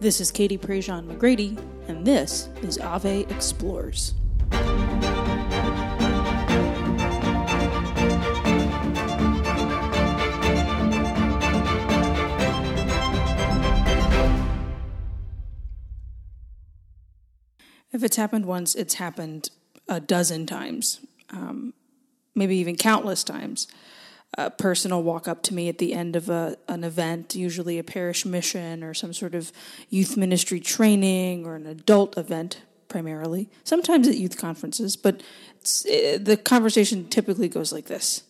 This is Katie Prejean McGrady, and this is Ave Explores. If it's happened once, it's happened a dozen times, um, maybe even countless times. A person will walk up to me at the end of a, an event, usually a parish mission or some sort of youth ministry training or an adult event, primarily. Sometimes at youth conferences, but it, the conversation typically goes like this.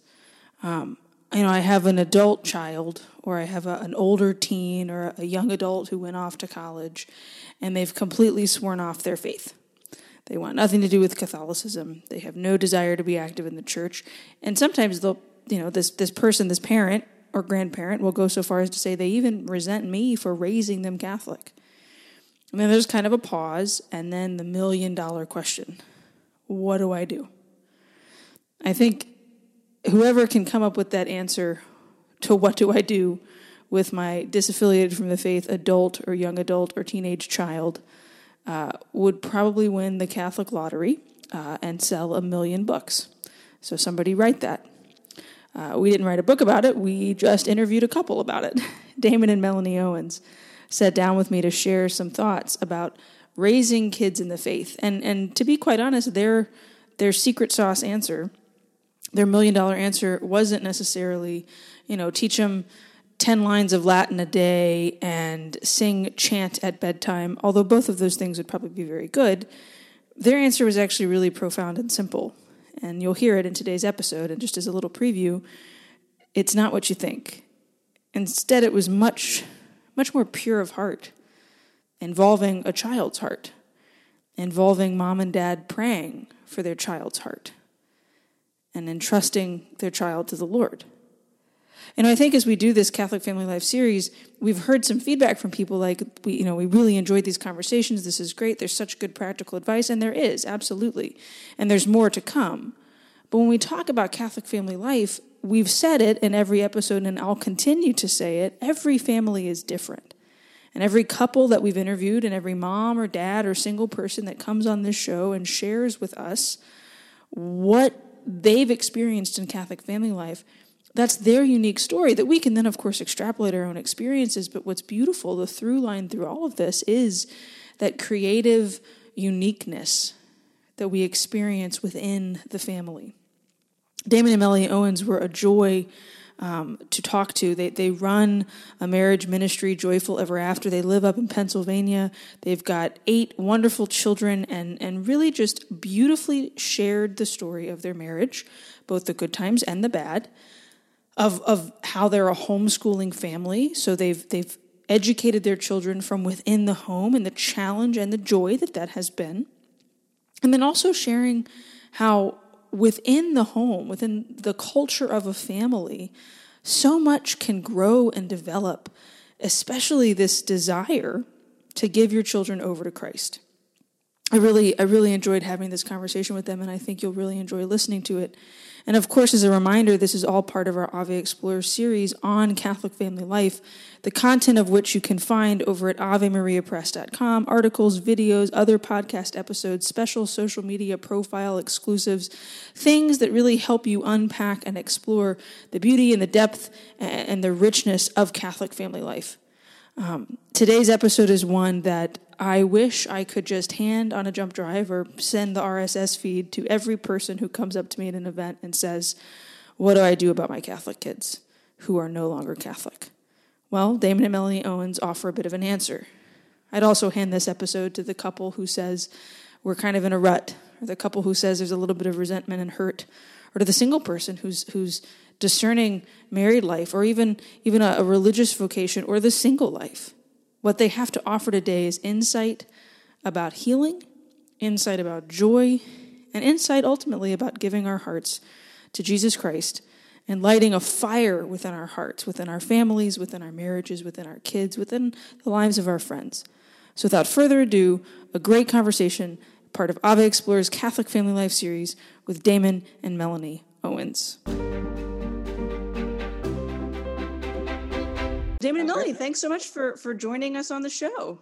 Um, you know, I have an adult child, or I have a, an older teen, or a young adult who went off to college, and they've completely sworn off their faith. They want nothing to do with Catholicism. They have no desire to be active in the church, and sometimes they'll, you know, this this person, this parent or grandparent, will go so far as to say they even resent me for raising them Catholic. And then there's kind of a pause, and then the million dollar question: What do I do? I think whoever can come up with that answer to what do I do with my disaffiliated from the faith adult or young adult or teenage child uh, would probably win the Catholic lottery uh, and sell a million books. So somebody write that. Uh, we didn't write a book about it, we just interviewed a couple about it. Damon and Melanie Owens sat down with me to share some thoughts about raising kids in the faith. And, and to be quite honest, their, their secret sauce answer their million dollar answer wasn't necessarily, you know, teach them 10 lines of Latin a day and sing chant at bedtime, although both of those things would probably be very good. Their answer was actually really profound and simple. And you'll hear it in today's episode. And just as a little preview, it's not what you think. Instead, it was much, much more pure of heart, involving a child's heart, involving mom and dad praying for their child's heart and entrusting their child to the Lord. And I think as we do this Catholic Family Life series, we've heard some feedback from people like we you know, we really enjoyed these conversations. This is great. There's such good practical advice and there is, absolutely. And there's more to come. But when we talk about Catholic family life, we've said it in every episode and I'll continue to say it. Every family is different. And every couple that we've interviewed and every mom or dad or single person that comes on this show and shares with us what they've experienced in Catholic family life, that's their unique story that we can then, of course, extrapolate our own experiences. But what's beautiful, the through line through all of this is that creative uniqueness that we experience within the family. Damon and Melanie Owens were a joy um, to talk to. They, they run a marriage ministry, Joyful Ever After. They live up in Pennsylvania. They've got eight wonderful children and, and really just beautifully shared the story of their marriage, both the good times and the bad, of, of how they're a homeschooling family. So they've, they've educated their children from within the home and the challenge and the joy that that has been. And then also sharing how within the home, within the culture of a family, so much can grow and develop, especially this desire to give your children over to Christ. I really, I really enjoyed having this conversation with them, and I think you'll really enjoy listening to it. And of course, as a reminder, this is all part of our Ave Explorer series on Catholic family life, the content of which you can find over at AveMariaPress.com articles, videos, other podcast episodes, special social media profile exclusives, things that really help you unpack and explore the beauty and the depth and the richness of Catholic family life. Um, today's episode is one that I wish I could just hand on a jump drive or send the RSS feed to every person who comes up to me at an event and says, What do I do about my Catholic kids who are no longer Catholic? Well, Damon and Melanie Owens offer a bit of an answer. I'd also hand this episode to the couple who says, We're kind of in a rut, or the couple who says there's a little bit of resentment and hurt, or to the single person who's, who's discerning married life or even even a, a religious vocation or the single life. What they have to offer today is insight about healing insight about joy and insight ultimately about giving our hearts to jesus christ and lighting a fire within our hearts within our families within our marriages within our kids within the lives of our friends. So without further ado a great conversation part of ave explorers catholic family life series with damon and melanie owens Damon and Melanie, thanks so much for for joining us on the show.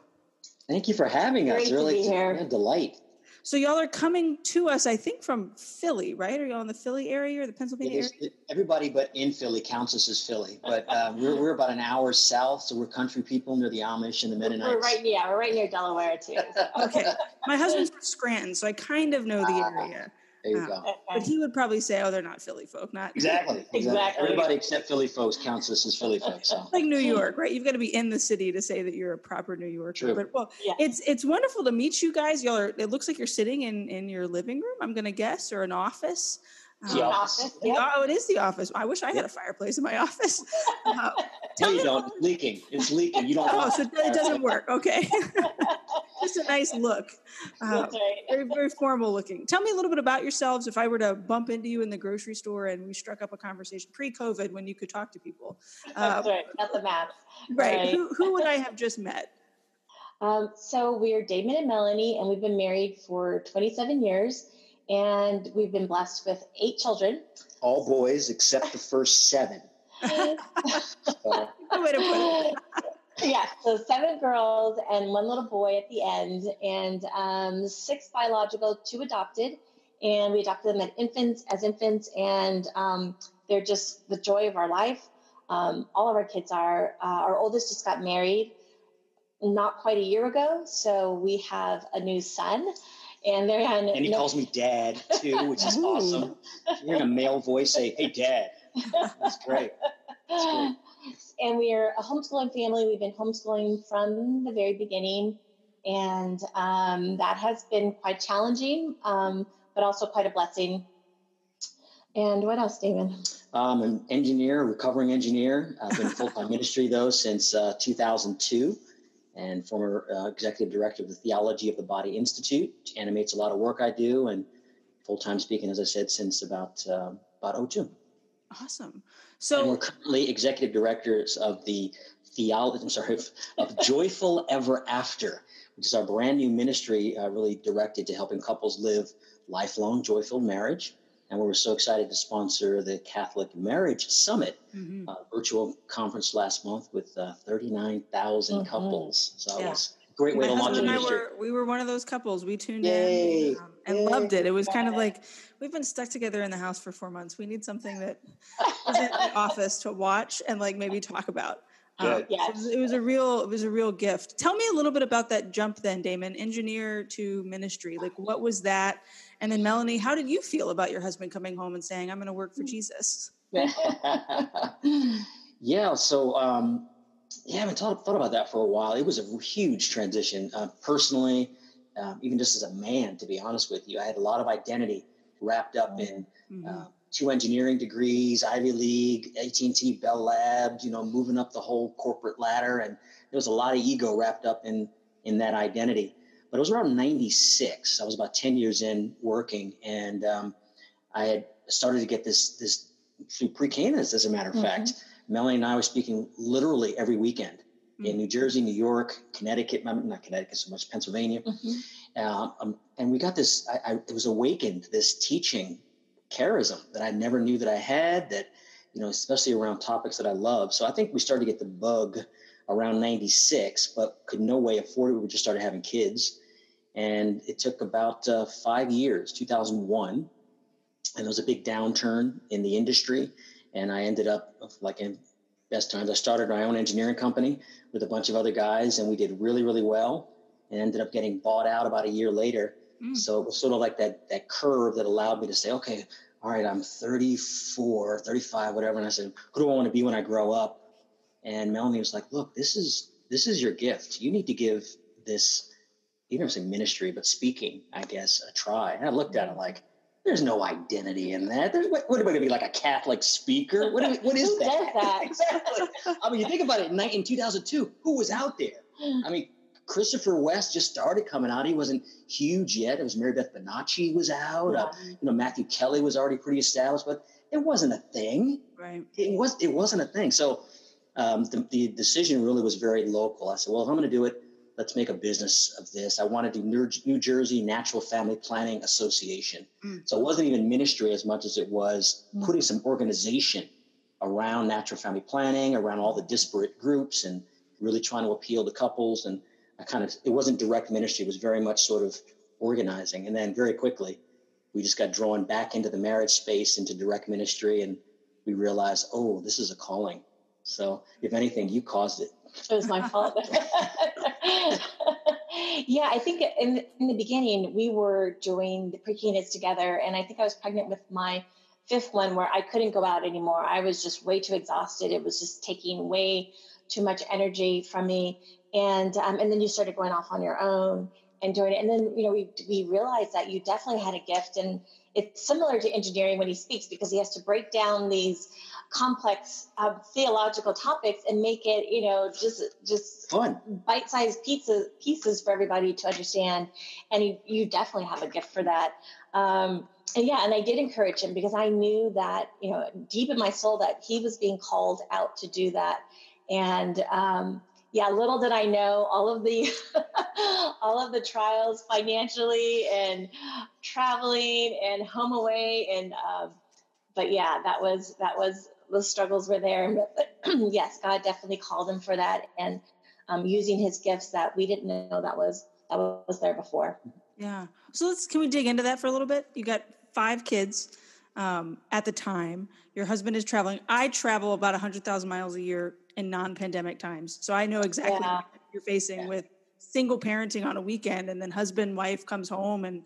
Thank you for having Great us. to Really, be here. a delight. So y'all are coming to us, I think, from Philly, right? Are y'all in the Philly area or the Pennsylvania is, area? everybody but in Philly counts us as Philly, but uh, we're, we're about an hour south, so we're country people near the Amish and the Mennonites. We're right, yeah, we're right near Delaware too. so. Okay. My husband's from Scranton, so I kind of know the Ah. area. There you Uh, go. But he would probably say, "Oh, they're not Philly folk, not Exactly, exactly. Exactly. Everybody except Philly folks counts us as Philly folks. So. like New York, right? You've got to be in the city to say that you're a proper New Yorker. True. But well, Yeah. it's it's wonderful to meet you guys. Y'all are. It looks like you're sitting in in your living room. I'm gonna guess, or an office. The Um, office. yeah. Oh, it is the office. I wish I had a fireplace in my office. Uh, No, you don't. It's leaking. It's leaking. You don't. Oh, so it doesn't work. Okay. Just a nice look. Uh, That's right. very, very formal looking. Tell me a little bit about yourselves. If I were to bump into you in the grocery store and we struck up a conversation pre-COVID when you could talk to people, uh, That's right. Got the math. right? Right. Who, who would I have just met? Um, so we're Damon and Melanie, and we've been married for 27 years, and we've been blessed with eight children. All boys except the first seven. So, way to put it. yeah, so seven girls and one little boy at the end, and um, six biological, two adopted, and we adopted them as infants, as infants, and um, they're just the joy of our life. Um, all of our kids are. Uh, our oldest just got married not quite a year ago, so we have a new son, and they're on. and he no- calls me dad too, which is awesome. Hearing a male voice say, "Hey, dad," that's great. That's great. and we are a homeschooling family. We've been homeschooling from the very beginning, and um, that has been quite challenging, um, but also quite a blessing. And what else, Damon? I'm an engineer, recovering engineer. I've been full time ministry though since uh, 2002, and former uh, executive director of the Theology of the Body Institute, which animates a lot of work I do, and full time speaking, as I said, since about uh, about 02. Awesome. and So we're currently executive directors of the theology. I'm sorry, of Joyful Ever After, which is our brand new ministry, uh, really directed to helping couples live lifelong joyful marriage. And we were so excited to sponsor the Catholic Marriage Summit, Mhm. uh, virtual conference last month with uh, 39,000 Mhm. couples. So Yeah. it was a great way my to launch a husband I ministry. were we were one of those couples. We tuned Yay. in um, and Yay. loved it. It was kind of like we've been stuck together in the house for four months. We need something that is in the office to watch and like maybe talk about. Um. Yes. it, was, it was a real it was a real gift. Tell me a little bit about that jump then, Damon, engineer to ministry. Like what was that? And then Melanie, how did you feel about your husband coming home and saying, "I'm going to work for Jesus"? yeah, so um, yeah, I haven't thought, thought about that for a while. It was a huge transition uh, personally, um, even just as a man. To be honest with you, I had a lot of identity wrapped up in Mhm. uh, two engineering degrees, Ivy League, AT and T, Bell Labs. You know, moving up the whole corporate ladder, and there was a lot of ego wrapped up in in that identity. But it was around '96. I was about 10 years in working, and um, I had started to get this this through pre-Cana, as a matter of Mhm. fact. Melanie and I were speaking literally every weekend in New Jersey, New York, Connecticut, not Connecticut so much, Pennsylvania. Mhm. Uh, um, and we got this, I, I it was awakened, this teaching charism that I never knew that I had that, you know, especially around topics that I love. So I think we started to get the bug around 96, but could no way afford it. We just started having kids. And it took about uh, five years, 2001. And there was a big downturn in the industry. And I ended up, like in best times, I started my own engineering company with a bunch of other guys, and we did really, really well and ended up getting bought out about a year later. Mm. So it was sort of like that that curve that allowed me to say, okay, all right, I'm 34, 35, whatever. And I said, who do I want to be when I grow up? And Melanie was like, look, this is this is your gift. You need to give this, you don't say ministry, but speaking, I guess, a try. And I looked at it like, there's no identity in that. There's, what, what am I going to be like a Catholic speaker? What, do- what is that? that? exactly. I mean, you think about it in, in 2002, who was out there? I mean, Christopher West just started coming out. He wasn't huge yet. It was Mary Beth Bonacci was out. Uh, you know, Matthew Kelly was already pretty established, but it wasn't a thing. Right. It was. It wasn't a thing. So um, the, the decision really was very local. I said, well, if I'm going to do it, let's make a business of this. I want to do New, Jersey Natural Family Planning Association. Mm. So it wasn't even ministry as much as it was Mm. putting some organization around natural family planning, around all the disparate groups, and really trying to appeal to couples. And I kind of it wasn't direct ministry; it was very much sort of organizing. And then very quickly, we just got drawn back into the marriage space, into direct ministry, and we realized, oh, this is a calling. So, if anything, you caused it. It was my fault. yeah, I think in, in the beginning, we were doing the pre kids together, and I think I was pregnant with my fifth one where I couldn't go out anymore. I was just way too exhausted. It was just taking way too much energy from me. And um, and then you started going off on your own and doing it. And then you know we we realized that you definitely had a gift, and it's similar to engineering when he speaks because he has to break down these complex uh, theological topics and make it you know just just fun bite-sized pieces pieces for everybody to understand. And you you definitely have a gift for that. Um, and yeah, and I did encourage him because I knew that, you know, deep in my soul that he was being called out to do that. And um, yeah, little did I know all of the all of the trials financially and traveling and home away and um, but yeah, that was that was the struggles were there. But yes, God definitely called him for that and um, using his gifts that we didn't know that was that was there before. Yeah. So let's can we dig into that for a little bit? You got five kids um, at the time. Your husband is traveling. I travel about 100,000 miles a year in non pandemic times. So I know exactly yeah. what you're facing yeah. with single parenting on a weekend and then husband, wife comes home and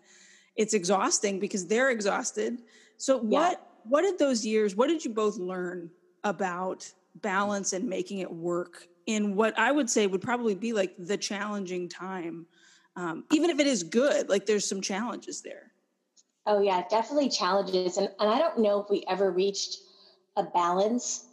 it's exhausting because they're exhausted. So what, yeah. What did those years, what did you both learn about balance and making it work in what I would say would probably be like the challenging time? Um, even if it is good, like there's some challenges there. Oh yeah, definitely challenges. And, and I don't know if we ever reached a balance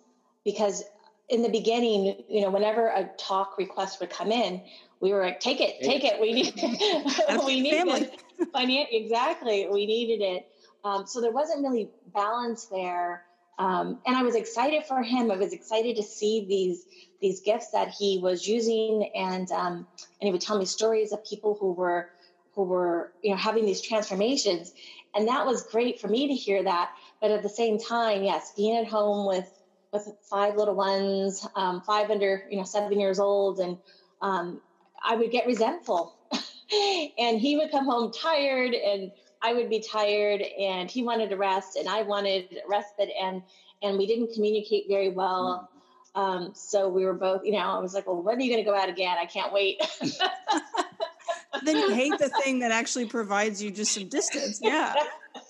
because in the beginning, you know, whenever a talk request would come in, we were like, take it, take it. We need, we need it. Finan- exactly. We needed it. Um, so there wasn't really balance there. Um, and I was excited for him. I was excited to see these these gifts that he was using, and um, and he would tell me stories of people who were who were you know having these transformations and that was great for me to hear that. But at the same time, yes, being at home with with five little ones, um, five under you know seven years old, and um, I would get resentful, and he would come home tired, and I would be tired, and he wanted to rest, and I wanted respite, and and we didn't communicate very well. Mm. Um, so we were both, you know, I was like, well, when are you going to go out again? I can't wait. then you hate the thing that actually provides you just some distance. Yeah.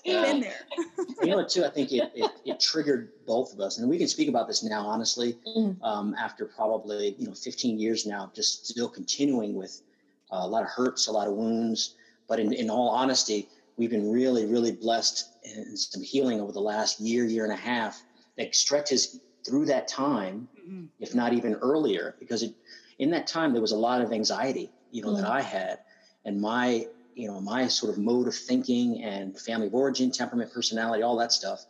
yeah. Been there. you know what, too? I think it, it, it, triggered both of us. And we can speak about this now, honestly, mm-hmm. um, after probably, you know, 15 years now, just still continuing with uh, a lot of hurts, a lot of wounds. But in, in all honesty, we've been really, really blessed in some healing over the last year, year and a half that stretches through that time, mm-hmm. if not even earlier, because it, in that time there was a lot of anxiety, you know, mm-hmm. that I had and my you know my sort of mode of thinking and family of origin temperament personality all that stuff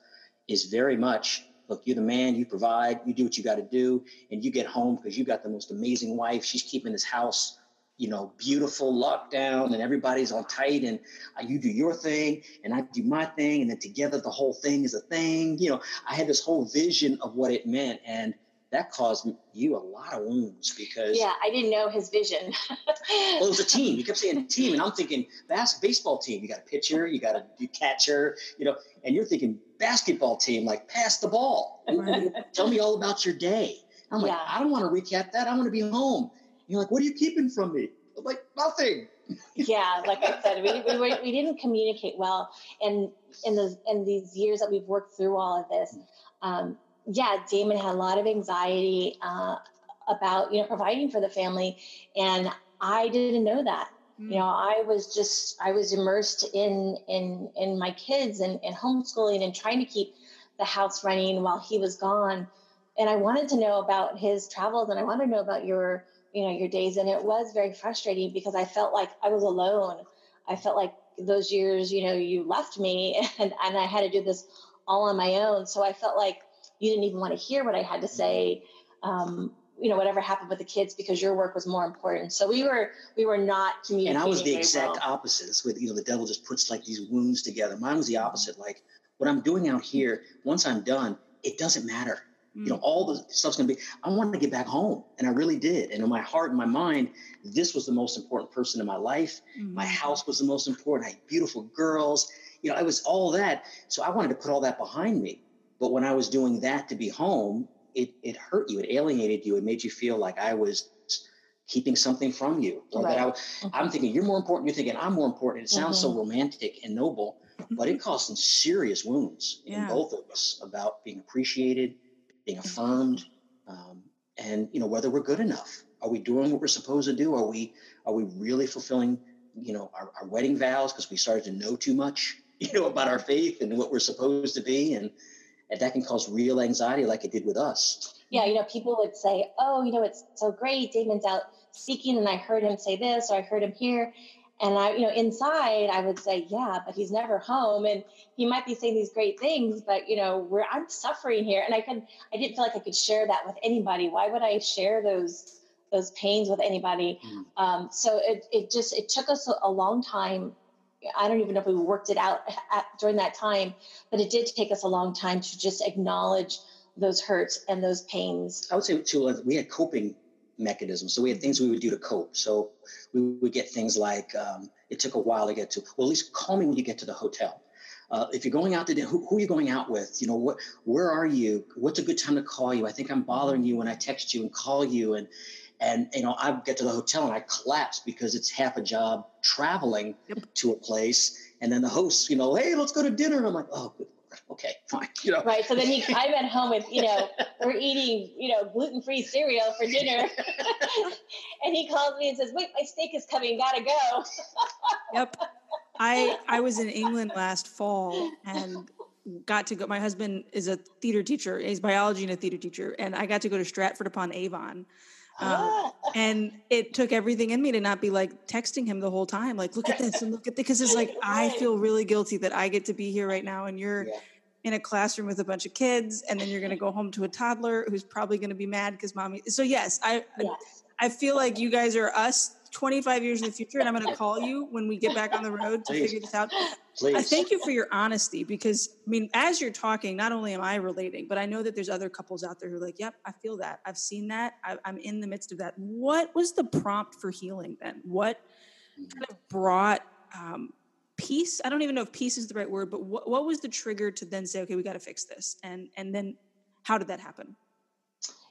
is very much look you're the man you provide you do what you got to do and you get home because you've got the most amazing wife she's keeping this house you know beautiful lockdown and everybody's on tight and uh, you do your thing and i do my thing and then together the whole thing is a thing you know i had this whole vision of what it meant and that caused you a lot of wounds because yeah i didn't know his vision. Well it was a team. You kept saying team and i'm thinking bas- baseball team. You got a pitcher you got a catcher you know and you're thinking basketball team like pass the ball. Tell me all about your day. I'm like yeah. i don't want to recap that. I want to be home you're like what are you keeping from me I'm like nothing yeah like i said we, we, were, we didn't communicate well and in the in these years that we've worked through all of this um, yeah, Damon had a lot of anxiety uh, about you know providing for the family, and I didn't know that. You know, I was just I was immersed in in in my kids and, and homeschooling and trying to keep the house running while he was gone. And I wanted to know about his travels, and I wanted to know about your you know your days. And it was very frustrating because I felt like I was alone. I felt like those years, you know, you left me, and and I had to do this all on my own. So I felt like you didn't even want to hear what I had to say. Um, you know, whatever happened with the kids because your work was more important. So we were we were not communicating. And I was the exact well. opposite. It's with you know the devil just puts like these wounds together. Mine was the opposite. Like what I'm doing out here, once I'm done, it doesn't matter. You know, all the stuff's going to be, I wanted to get back home. And I really did. And in my heart and my mind, this was the most important person in my life. Mm-hmm. My house was the most important. I had beautiful girls. You know, it was all that. So I wanted to put all that behind me. But when I was doing that to be home, it, it hurt you. It alienated you. It made you feel like I was keeping something from you. Or right. that I, mm-hmm. I'm thinking you're more important. You're thinking I'm more important. It sounds mm-hmm. so romantic and noble, but it caused some serious wounds yeah. in both of us about being appreciated, being affirmed, um, and you know whether we're good enough. Are we doing what we're supposed to do? Are we are we really fulfilling you know our, our wedding vows because we started to know too much you know about our faith and what we're supposed to be and and that can cause real anxiety like it did with us yeah you know people would say oh you know it's so great damon's out speaking and I heard him say this or I heard him here. And I, you know, inside I would say, yeah, but he's never home. And he might be saying these great things, but you know, where I'm suffering here. And I could I didn't feel like I could share that with anybody. Why would I share those those pains with anybody? Mm. Um, so it it just it took us a, a long time I don't even know if we worked it out at, during that time, but it did take us a long time to just acknowledge those hurts and those pains. I would say too, we had coping mechanisms. So we had things we would do to cope. So we would get things like um, it took a while to get to. Well, at least call me when you get to the hotel. Uh, if you're going out to dinner, who, who, are you going out with? You know, what, where are you? What's a good time to call you? I think I'm bothering you when I text you and call you. And, and, you know, I get to the hotel and I collapse because it's half a job traveling yep. to a place. And then the host, you know, hey, let's go to dinner. And I'm like, oh, good okay, fine. You know. Right. So then he, I'm at home with, you know, we're eating, you know, gluten free cereal for dinner. and he calls me and says, wait, my steak is coming. Gotta go. yep. I, I was in England last fall and got to go. My husband is a theater teacher. He's biology and a theater teacher. And I got to go to Stratford upon Avon. Um, and it took everything in me to not be like texting him the whole time, like, look at this and look at this. Because it's like, I feel really guilty that I get to be here right now and you're yeah. in a classroom with a bunch of kids. And then you're going to go home to a toddler who's probably going to be mad because mommy. So, yes, I, yes. I feel like you guys are us 25 years in the future, and I'm going to call you when we get back on the road to Please. figure this out. Please. I thank you for your honesty because, I mean, as you're talking, not only am I relating, but I know that there's other couples out there who are like, yep, I feel that. I've seen that. I, am in the midst of that. What was the prompt for healing then? What kind of brought um, peace? I don't even know if peace is the right word, but what, what was the trigger to then say, okay, we got to fix this? And, and then how did that happen?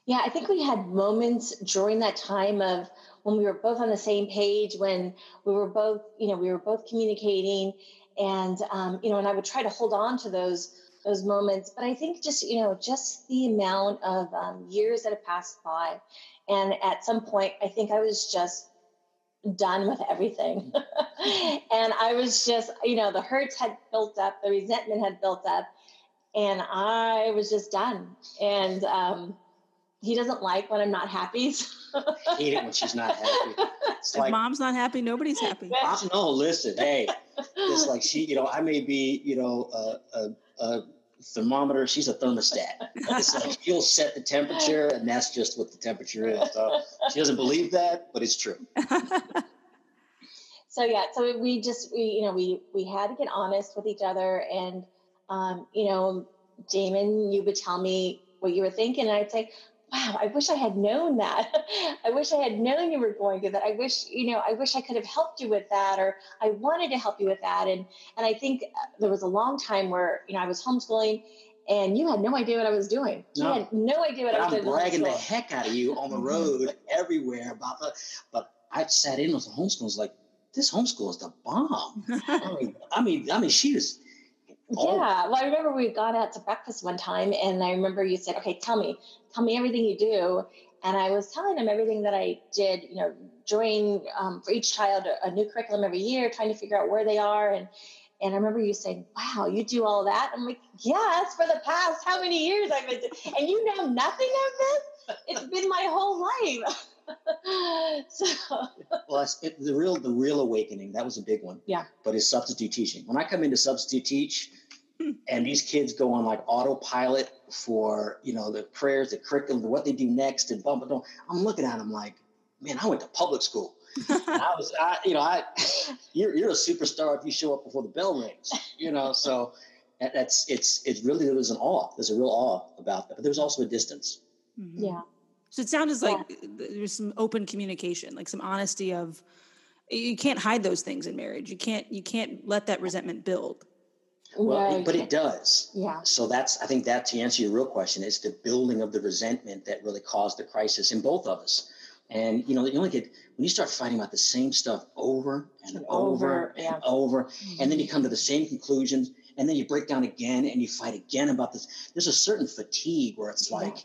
Yeah, I think we had moments during that time of when we were both on the same page, when we were both, you know, we were both communicating, and um, you know, and I would try to hold on to those those moments. But I think just you know, just the amount of um, years that have passed by, and at some point, I think I was just done with everything, and I was just, you know, the hurts had built up, the resentment had built up, and I was just done, and. Um, he doesn't like when I'm not happy. I hate it when she's not happy. It's if like, mom's not happy, nobody's happy. I, no, listen, hey, it's like she, you know, I may be, you know, a, a, a thermometer. She's a thermostat. It's like she'll set the temperature, and that's just what the temperature is. So she doesn't believe that, but it's true. so yeah, so we just we you know we we had to get honest with each other, and um, you know, Damon, you would tell me what you were thinking, and I'd say, wow, I wish I had known that. I wish I had known you were going through that. I wish, you know, I wish I could have helped you with that, or I wanted to help you with that. And and I think uh, there was a long time where you know I was homeschooling, and you had no idea what I was doing. No. You had no idea what but I was I'm doing. I'm bragging the heck out of you on the road everywhere about that. But I sat in with the homeschool. like this homeschool is the bomb. I mean, I mean, I mean, she was Oh. Yeah. Well, I remember we got out to breakfast one time, and I remember you said, "Okay, tell me, tell me everything you do." And I was telling him everything that I did. You know, during um, for each child a, new curriculum every year, trying to figure out where they are. And and I remember you saying, "Wow, you do all that." I'm like, "Yes, for the past how many years I've been, and you know nothing of this. It's been my whole life." so well it, the real the real awakening that was a big one yeah but it's substitute teaching when i come into substitute teach and these kids go on like autopilot for you know the prayers, the curriculum, what they do next, and bump it I'm looking at them like, man, I went to public school. I was, I, you know, I, you're, you're a superstar if you show up before the bell rings, you know. So that's it's it's really there was an awe. There's a real awe about that, but there was also a distance. Mm-hmm. Yeah. So it sounds like yeah. there's some open communication, like some honesty of you can't hide those things in marriage. You can't you can't let that resentment build. Well, but it does. Yeah. So that's I think that to answer your real question is the building of the resentment that really caused the crisis in both of us. And you know, you only get when you start fighting about the same stuff over and, over, over, and yeah. over, mm-hmm. and then you come to the same conclusions, and then you break down again and you fight again about this. There's a certain fatigue where it's like,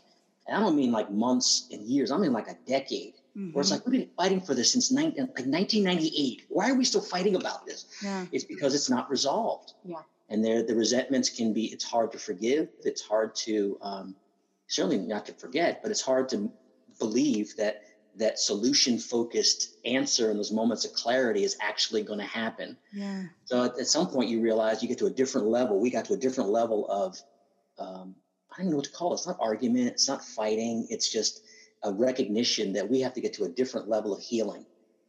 and I don't mean like months and years, I mean like a decade. Mm-hmm. Where it's like we've been fighting for this since 19, like 1998. Why are we still fighting about this? Yeah. It's because it's not resolved. Yeah and there the resentments can be it's hard to forgive it's hard to um, certainly not to forget but it's hard to believe that that solution focused answer in those moments of clarity is actually going to happen. Yeah. So at, at, some point you realize you get to a different level we got to a different level of um, i don't know what to call it it's not argument it's not fighting it's just a recognition that we have to get to a different level of healing.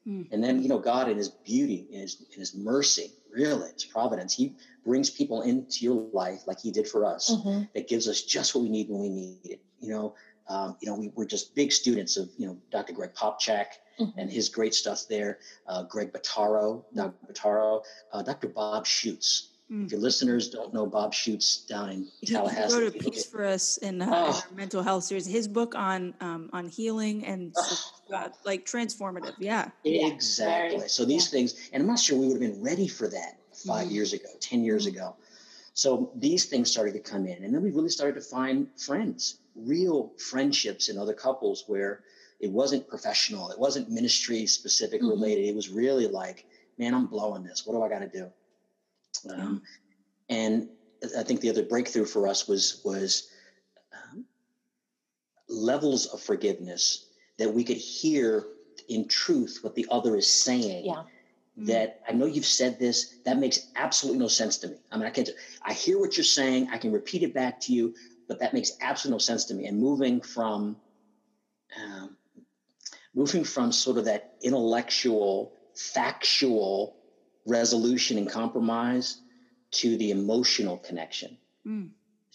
Mm. and then you know god in his beauty in his in his mercy really it's providence he brings people into your life like he did for us mm-hmm. that gives us just what we need when we need it you know um, you know we, we're just big students of you know dr greg popcak mm-hmm. and his great stuff there uh, greg Bottaro, dr Bottaro, uh, dr bob Schuchts mm. if your listeners don't know bob Schuchts down in tallahassee he wrote a piece for us in, uh, oh. our mental health series his book on um, on healing and oh. like transformative yeah exactly so these yeah. things and i'm not sure we would have been ready for that 5 mm-hmm. years ago, 10 years mm-hmm. ago. So these things started to come in. And then we really started to find friends, real friendships in other couples where it wasn't professional, it wasn't ministry specific mm-hmm. related. It was really like, man, I'm blowing this. What do I got to do? Um, and I think the other breakthrough for us was was um, levels of forgiveness that we could hear in truth what the other is saying. Yeah. Mm. that I know you've said this. That makes absolutely no sense to me. I mean, I can I hear what you're saying. I can repeat it back to you, but that makes absolutely no sense to me. And moving from um, moving from sort of that intellectual, factual resolution and compromise to the emotional connection. Mm.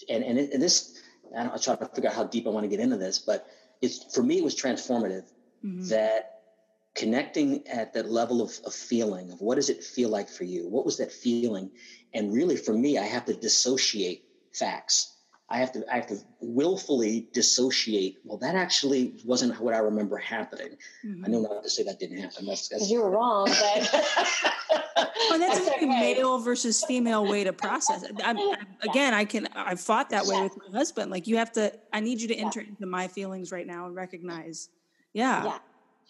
And and, it, and this, I don't, I try to figure out how deep I want to get into this, but it's for me it was transformative. Mm-hmm. That connecting at that level of, of feeling of what does it feel like for you what was that feeling and really for me i have to dissociate facts i have to i have to willfully dissociate well that actually wasn't what i remember happening mm-hmm. i know not to say that didn't happen that's, that's you were wrong but well, that's, that's a okay. male versus female way to process it. I'm, I'm, again, I can. I've fought that way with my husband. Like you have to. I need you to enter into my feelings right now and recognize. Yeah. Yeah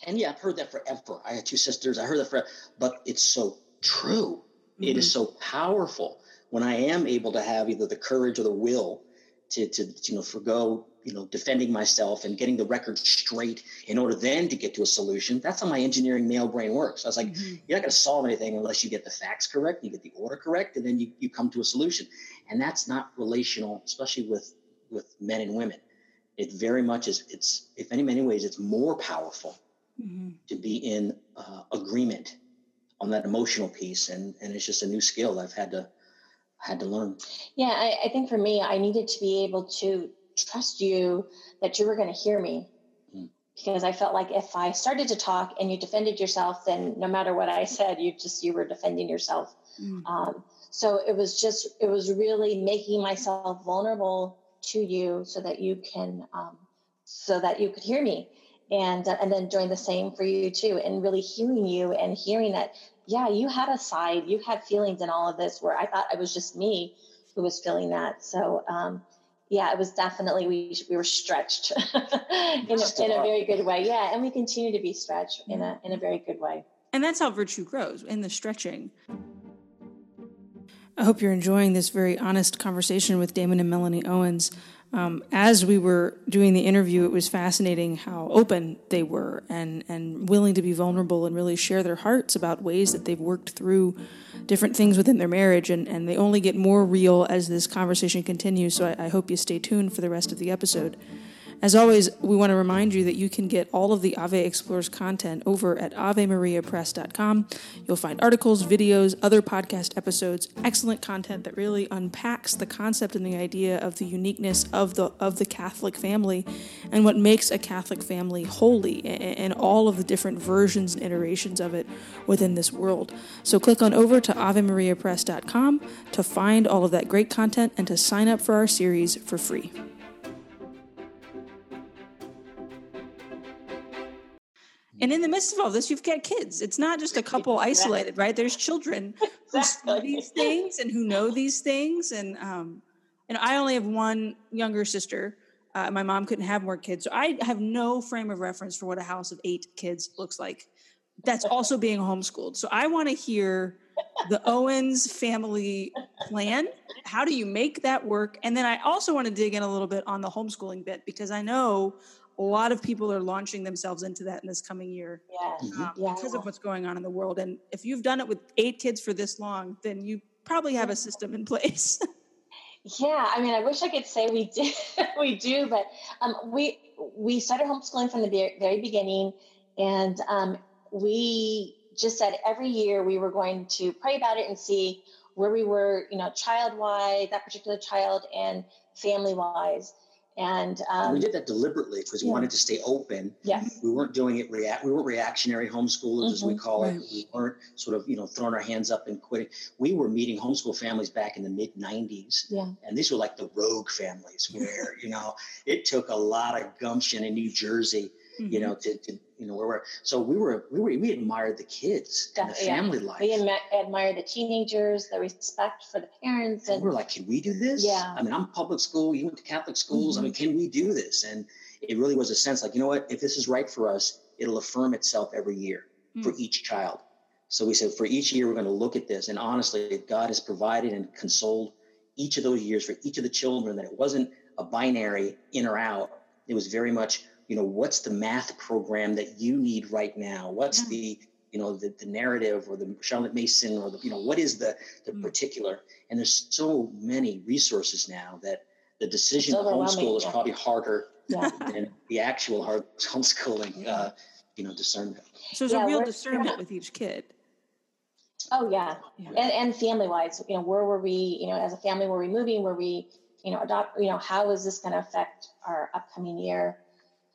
and yeah, I've heard that forever. I had two sisters. I heard that forever, but it's so true. Mm-hmm. It is mm-hmm. so powerful when I am able to have either the courage or the will to, to you know forego you know defending myself and getting the record straight in order then to get to a solution. That's how my engineering male brain works. I was like, mm-hmm. you're not going to solve anything unless you get the facts correct, you get the order correct, and then you, you come to a solution. And that's not relational, especially with with men and women. It very much is. It's if any many ways, it's more powerful mm-hmm. to be in uh, agreement on that emotional piece and and it's just a new skill i've had to had to learn yeah I, I think for me i needed to be able to trust you that you were going to hear me mm. because i felt like if i started to talk and you defended yourself then no matter what i said you just you were defending yourself mm. um, so it was just it was really making myself vulnerable to you so that you can um, so that you could hear me and uh, and then doing the same for you too and really hearing you and hearing that yeah you had a side you had feelings in all of this where i thought it was just me who was feeling that. So um, yeah it was definitely we we were stretched in, a, in a very good way. Yeah and we continue to be stretched in a in a very good way. And that's how virtue grows in the stretching. I hope you're enjoying this very honest conversation with Damon and Melanie Owens. Um, as we were doing the interview, it was fascinating how open they were and, and willing to be vulnerable and really share their hearts about ways that they've worked through different things within their marriage. And, and they only get more real as this conversation continues. So I, I hope you stay tuned for the rest of the episode. As always, we want to remind you that you can get all of the Ave Explorers content over at AveMariaPress.com. You'll find articles, videos, other podcast episodes, excellent content that really unpacks the concept and the idea of the uniqueness of the of the Catholic family and what makes a Catholic family holy and all of the different versions and iterations of it within this world. So click on over to AveMariaPress.com to find all of that great content and to sign up for our series for free. And in the midst of all this, you've got kids. It's not just a couple isolated, right? There's children who see these things and who know these things. And um, and I only have one younger sister. Uh, my mom couldn't have more kids, so I have no frame of reference for what a house of eight kids looks like. That's also being homeschooled. So I want to hear the Owens family plan. How do you make that work? And then I also want to dig in a little bit on the homeschooling bit because I know a lot of people are launching themselves into that in this coming year Yes. um, Yeah. because of what's going on in the world. And if you've done it with eight kids for this long, then you probably have a system in place. Yeah, I mean, I wish I could say we do, we do, but um, we we started homeschooling from the very, very beginning, and um, we just said every year we were going to pray about it and see where we were, you know, child wise, that particular child, and family wise, and um, we did that deliberately because we yeah. wanted to stay open. yes, We weren't doing it react. We weren't reactionary homeschoolers, as we Mhm. call it. We weren't sort of you know throwing our hands up and quitting. We were meeting homeschool families back in the mid '90s, yeah, and these were like the rogue families where you know it took a lot of gumption in New Jersey, Mm-hmm. you know, to, to you know where we're. So we were we were we admired the kids and the yeah. family life. we admi- admire the teenagers, the respect for the parents, And and we're like, can we do this? Yeah. I mean, I'm public school. You went to Catholic schools. I mean, Mm-hmm. can we do this? And it really was a sense like, you know what? If this is right for us, it'll affirm itself every year for each child. So we said, for each year, we're going to look at this. And honestly, God has provided and consoled each of those years for each of the children that it wasn't a binary in or out. It was very much, you know, what's the math program that you need right now? What's Yeah. the, you know, the, the narrative or the Charlotte Mason or the, you know, what is the, the Mm. particular? And there's so many resources now that the decision to homeschool is yeah. probably harder yeah. than the actual hard homeschooling, uh, you know, discernment. So there's Yeah, a real we're- discernment with each kid. Oh yeah, Yeah. and and family wise, you know, where were we? You know, as a family, were we moving? Were we, you know, adopt? You know, how is this going to affect our upcoming year?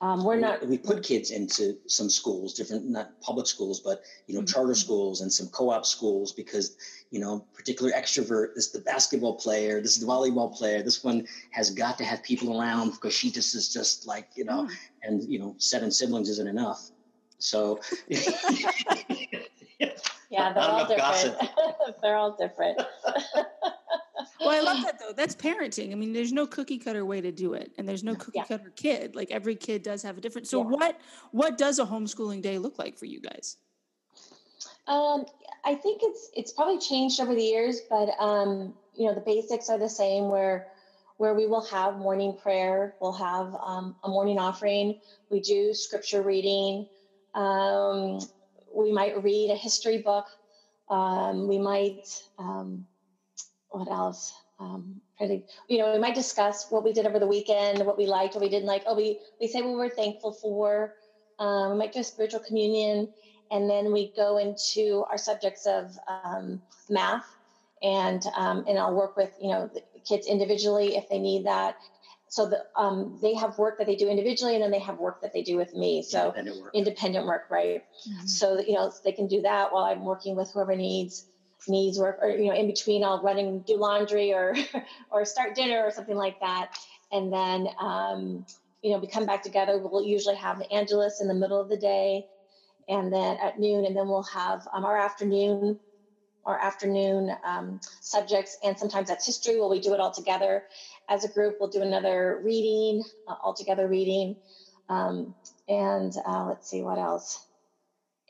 Um, we're not. we put kids into some schools, different not public schools, but you know, charter schools and some co-op schools because you know, particular extrovert. This is the basketball player. This is the volleyball player. This one has got to have people around because she just is just like you know, and you know, seven siblings isn't enough. So Yeah, they're all enough gossip. different. they're all different. Well, I love that though. That's parenting. I mean, there's no cookie cutter way to do it, and there's no cookie Yeah. cutter kid. Like every kid does have a different. So, Yeah. what what does a homeschooling day look like for you guys? Um, I think it's it's probably changed over the years, but um, you know the basics are the same. Where where we will have morning prayer, we'll have um, a morning offering. We do scripture reading. Um, we might read a history book. Um, we might um, what else? Um, try to- you know, we might discuss what we did over the weekend, what we liked, what we didn't like. Oh, we we say what we're thankful for. Um, we might do a spiritual communion and then we go into our subjects of um, math and um, and I'll work with you know the kids individually if they need that. So the, um, they have work that they do individually, and then they have work that they do with me. So independent work. independent work, right? So you know they can do that while I'm working with whoever needs needs work, or you know in between I'll run and do laundry or or start dinner or something like that, and then um, you know we come back together. We'll usually have the Angelus in the middle of the day and then at noon, and then we'll have um, our afternoon, our afternoon um, subjects, and sometimes that's history. Well, we do it all together as a group. We'll do another reading, uh, all together reading, um, and uh, let's see what else.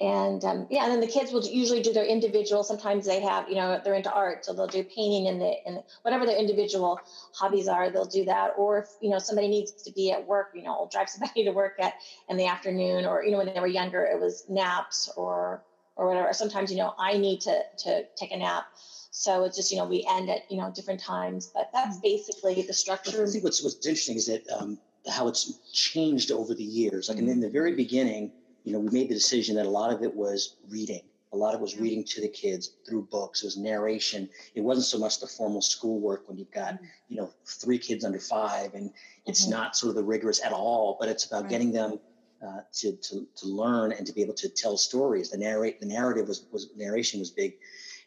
And um, yeah, and then the kids will usually do their individual. Sometimes they have, you know, they're into art, so they'll do painting and the and whatever their individual hobbies are, they'll do that. Or if you know somebody needs to be at work, you know, I'll drive somebody to work at in the afternoon, or you know, when they were younger, it was naps or or whatever. Sometimes you know I need to to take a nap, so it's just you know we end at you know different times. But that's basically the structure. I think what's what's interesting is that um, how it's changed over the years. Like in, in the very beginning, you know, we made the decision that a lot of it was reading. A lot of it was reading to the kids through books. It was narration. It wasn't so much the formal schoolwork when you've got, mm-hmm. you know, three kids under five, and it's mm-hmm. not sort of the rigorous at all. But it's about right. getting them uh, to, to to learn and to be able to tell stories. The narrate the narrative was was narration was big,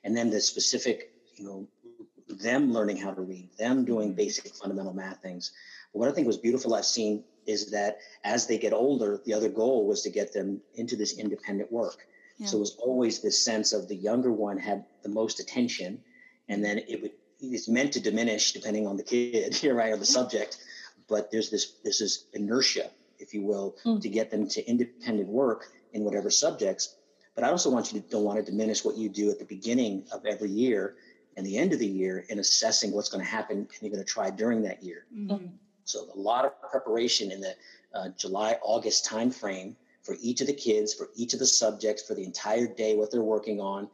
and then the specific, you know, them learning how to read, them doing mm-hmm. basic fundamental math things. But what I think was beautiful I've seen is that as they get older, the other goal was to get them into this independent work. Yeah. So it was always this sense of the younger one had the most attention, and then it would it's meant to diminish depending on the kid here, right, or the subject. But there's this this is inertia, if you will, mm. to get them to independent work in whatever subjects. But I also want you to don't want to diminish what you do at the beginning of every year and the end of the year in assessing what's going to happen and you're going to try during that year. Mm-hmm. So a lot of preparation in the uh, July August timeframe for each of the kids, for each of the subjects, for the entire day, what they're working on,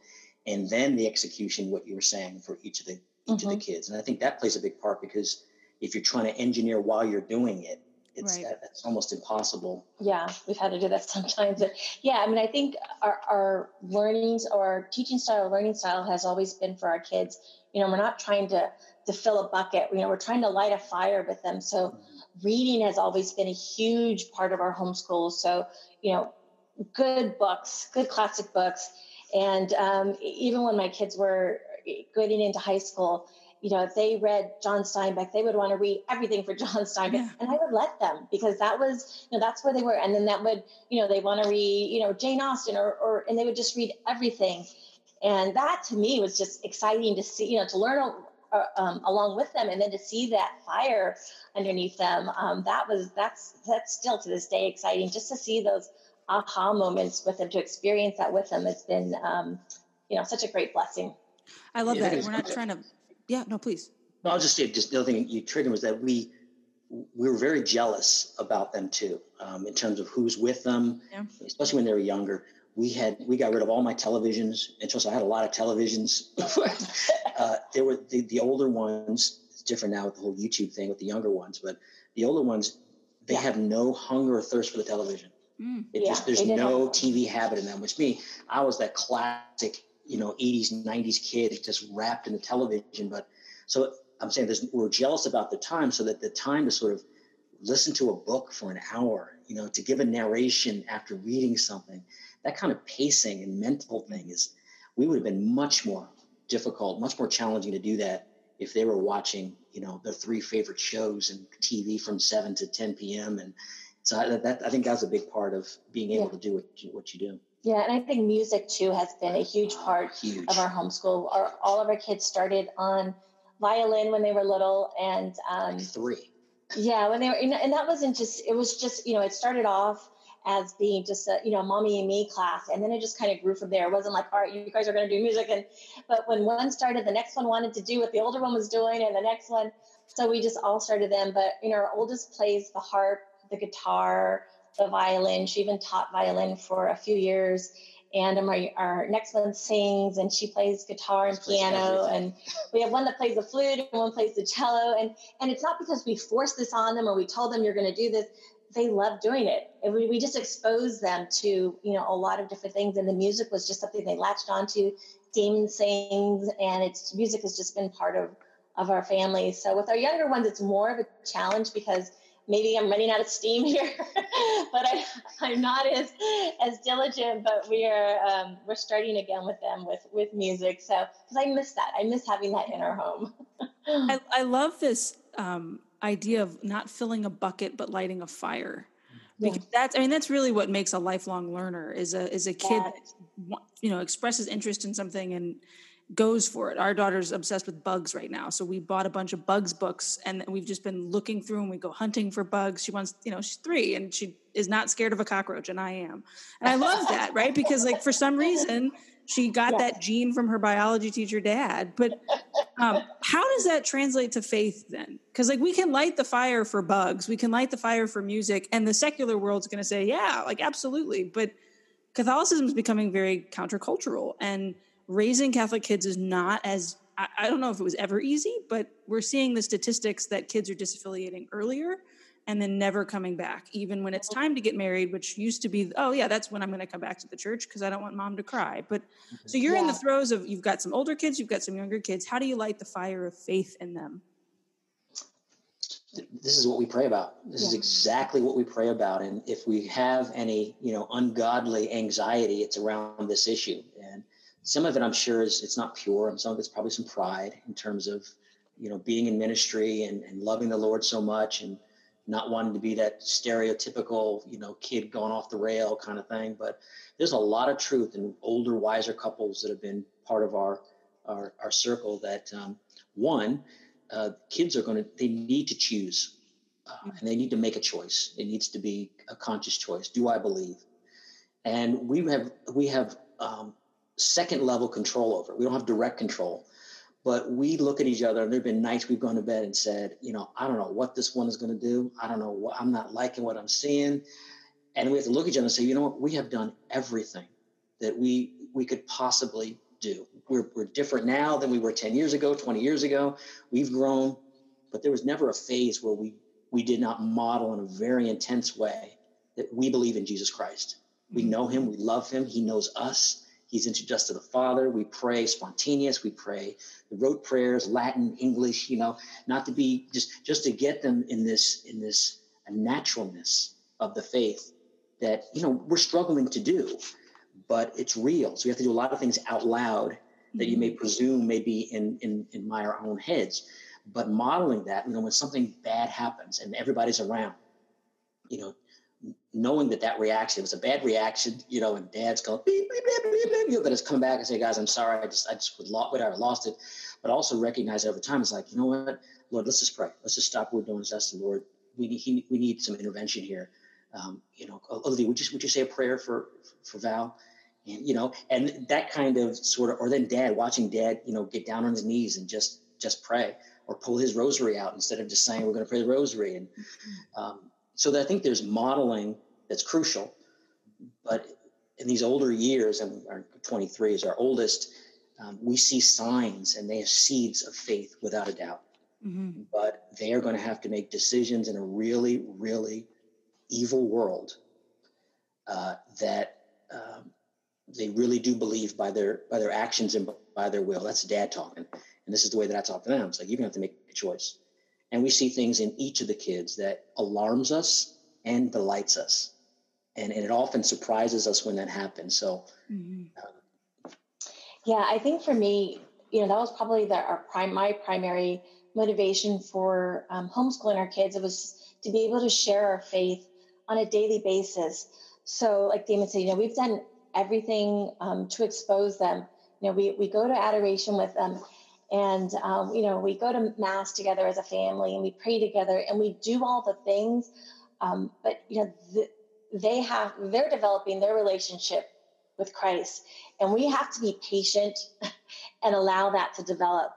and then the execution, what you were saying for each of the each mm-hmm. of the mm-hmm. kids. And I think that plays a big part because if you're trying to engineer while you're doing it, it's right. that's almost impossible. Yeah, we've had to do that sometimes. But yeah, I mean, I think our, our learnings or our teaching style, learning style has always been for our kids. You know, we're not trying to to fill a bucket. You know, we're trying to light a fire with them. So mm-hmm. reading has always been a huge part of our homeschool. So, you know, good books, good classic books. And um, even when my kids were getting into high school, you know, if they read John Steinbeck, they would want to read everything for John Steinbeck. Yeah. And I would let them because that was, you know, that's where they were. And then that would, you know, they want to read, you know, Jane Austen or, or, and they would just read everything. And that to me was just exciting to see, you know, to learn uh, um, along with them and then to see that fire underneath them um, that was that's that's still to this day exciting just to see those aha moments with them to experience that with them it's been um, you know such a great blessing i love yeah, that we're not trying to yeah no please no i'll just say just the other thing you triggered was that we we were very jealous about them too um, in terms of who's with them yeah. especially when they were younger we had we got rid of all my televisions and so I had a lot of televisions. uh, there were the, the older ones. It's different now with the whole YouTube thing with the younger ones, but the older ones they yeah. have no hunger or thirst for the television. Mm, it yeah, just there's no TV habit in them. Which me, I was that classic, you know, 80s 90s kid just wrapped in the television. But so I'm saying this, we're jealous about the time, so that the time to sort of listen to a book for an hour, you know, to give a narration after reading something that kind of pacing and mental thing is we would have been much more difficult, much more challenging to do that if they were watching, you know, their three favorite shows and TV from seven to 10 p.m. And so I, that, I think that's a big part of being able yeah. to do what you, what you do. Yeah, and I think music too has been a huge part huge. of our homeschool. Our, all of our kids started on violin when they were little, and um, like three. Yeah, when they were, and that wasn't just. It was just you know, it started off as being just a you know mommy and me class and then it just kind of grew from there it wasn't like all right you guys are going to do music and but when one started the next one wanted to do what the older one was doing and the next one so we just all started them but you know our oldest plays the harp the guitar the violin she even taught violin for a few years and our, our next one sings and she plays guitar and piano and we have one that plays the flute and one plays the cello and and it's not because we forced this on them or we told them you're going to do this they love doing it. And we, we just exposed them to, you know, a lot of different things. And the music was just something they latched onto. Damon sings, and it's music has just been part of, of our family. So with our younger ones, it's more of a challenge because maybe I'm running out of steam here, but I, I'm not as as diligent. But we are um, we're starting again with them with with music. So because I miss that, I miss having that in our home. I, I love this um, idea of not filling a bucket but lighting a fire because that's i mean that's really what makes a lifelong learner is a is a kid yeah. that, you know expresses interest in something and goes for it. Our daughter's obsessed with bugs right now. So we bought a bunch of bugs books and we've just been looking through and we go hunting for bugs. She wants you know she's three and she is not scared of a cockroach and i am. And i love that right? Because like for some reason she got that gene from her biology teacher dad. But um, how does that translate to faith then? Because like we can light the fire for bugs we can light the fire for music and the secular world's going to say yeah like absolutely. But catholicism is becoming very countercultural and raising catholic kids is not as I, I don't know if it was ever easy but we're seeing the statistics that kids are disaffiliating earlier and then never coming back, even when it's time to get married, which used to be, oh, yeah, that's when I'm going to come back to the church because I don't want mom to cry. But mm-hmm. so you're yeah. in the throes of, you've got some older kids, you've got some younger kids. How do you light the fire of faith in them? This is what we pray about. This yeah. is exactly what we pray about. And if we have any, you know, ungodly anxiety, it's around this issue. And some of it, I'm sure, is it's not pure, and some of it's probably some pride in terms of, you know, being in ministry and, and loving the Lord so much and not wanting to be that stereotypical, you know, kid going off the rail kind of thing. But there's a lot of truth in older, wiser couples that have been part of our our, our circle. That um, one, uh, kids are going to they need to choose, uh, and they need to make a choice. It needs to be a conscious choice. Do I believe? And we have we have um, second level control over. It. We don't have direct control but we look at each other and there have been nights we've gone to bed and said, you know, I don't know what this one is going to do. I don't know what I'm not liking what I'm seeing. And we have to look at each other and say, you know what, we have done everything that we we could possibly do. We're, we're different now than we were 10 years ago, 20 years ago. We've grown, but there was never a phase where we we did not model in a very intense way that we believe in Jesus Christ. We mm-hmm. know him, we love him, he knows us He's introduced to the Father. We pray spontaneous. We pray the rote prayers, Latin, English. You know, not to be just just to get them in this in this naturalness of the faith that you know we're struggling to do, but it's real. So we have to do a lot of things out loud that you may mm-hmm. presume may be in in in my our own heads, but modeling that. You know, when something bad happens and everybody's around, you know, knowing that that reaction was a bad reaction, you know, and dad's going, beep, beep, beep, beep, beep, you better come back and say, guys, I'm sorry. I just, I just would lost, whatever, lost it. But also recognize over time, it's like, you know what, Lord, let's just pray. Let's just stop what we're doing. Let's ask the Lord. We need, he, we need some intervention here. Um, you know, Olivia, would you, would you say a prayer for, for Val? And, you know, and that kind of sort of, or then dad watching dad, you know, get down on his knees and just, just pray or pull his rosary out instead of just saying, we're going to pray the rosary. And, mm-hmm. um, so I think there's modeling that's crucial. But in these older years, and our 23 is our oldest, um, we see signs and they have seeds of faith without a doubt. Mm-hmm. But they are going to have to make decisions in a really, really evil world uh, that um, they really do believe by their by their actions and by their will. That's dad talking, and this is the way that I talk to them. It's like you're going to have to make a choice. And we see things in each of the kids that alarms us and delights us and, and it often surprises us when that happens. So, mm-hmm. um, yeah, I think for me, you know, that was probably the, our prime, my primary motivation for um, homeschooling our kids. It was to be able to share our faith on a daily basis. So, like Damon said, you know, we've done everything um, to expose them. You know, we, we go to adoration with them and, um, you know, we go to mass together as a family and we pray together and we do all the things. Um, but, you know, the, they have they're developing their relationship with Christ and we have to be patient and allow that to develop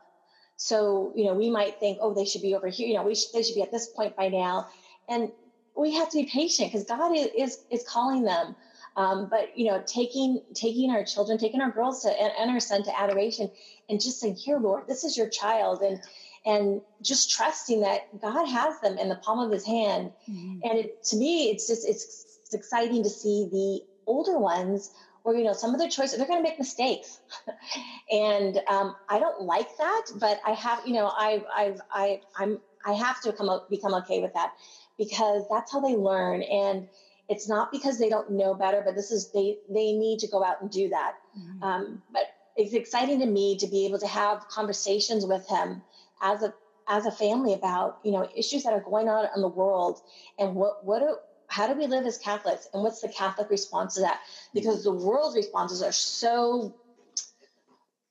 so you know we might think oh they should be over here you know we they should be at this point by now and we have to be patient because God is, is, is calling them um, but you know taking taking our children taking our girls to and, and our son to adoration and just saying here Lord this is your child and and just trusting that God has them in the palm of his hand. Mm-hmm. And it, to me, it's just, it's it's exciting to see the older ones or you know some of their choices they're going to make mistakes and um, i don't like that but i have you know i i've i i'm i have to come up become okay with that because that's how they learn and it's not because they don't know better but this is they they need to go out and do that mm-hmm. um, but it's exciting to me to be able to have conversations with him as a as a family about you know issues that are going on in the world and what what how do we live as Catholics and what's the Catholic response to that? Because the world's responses are so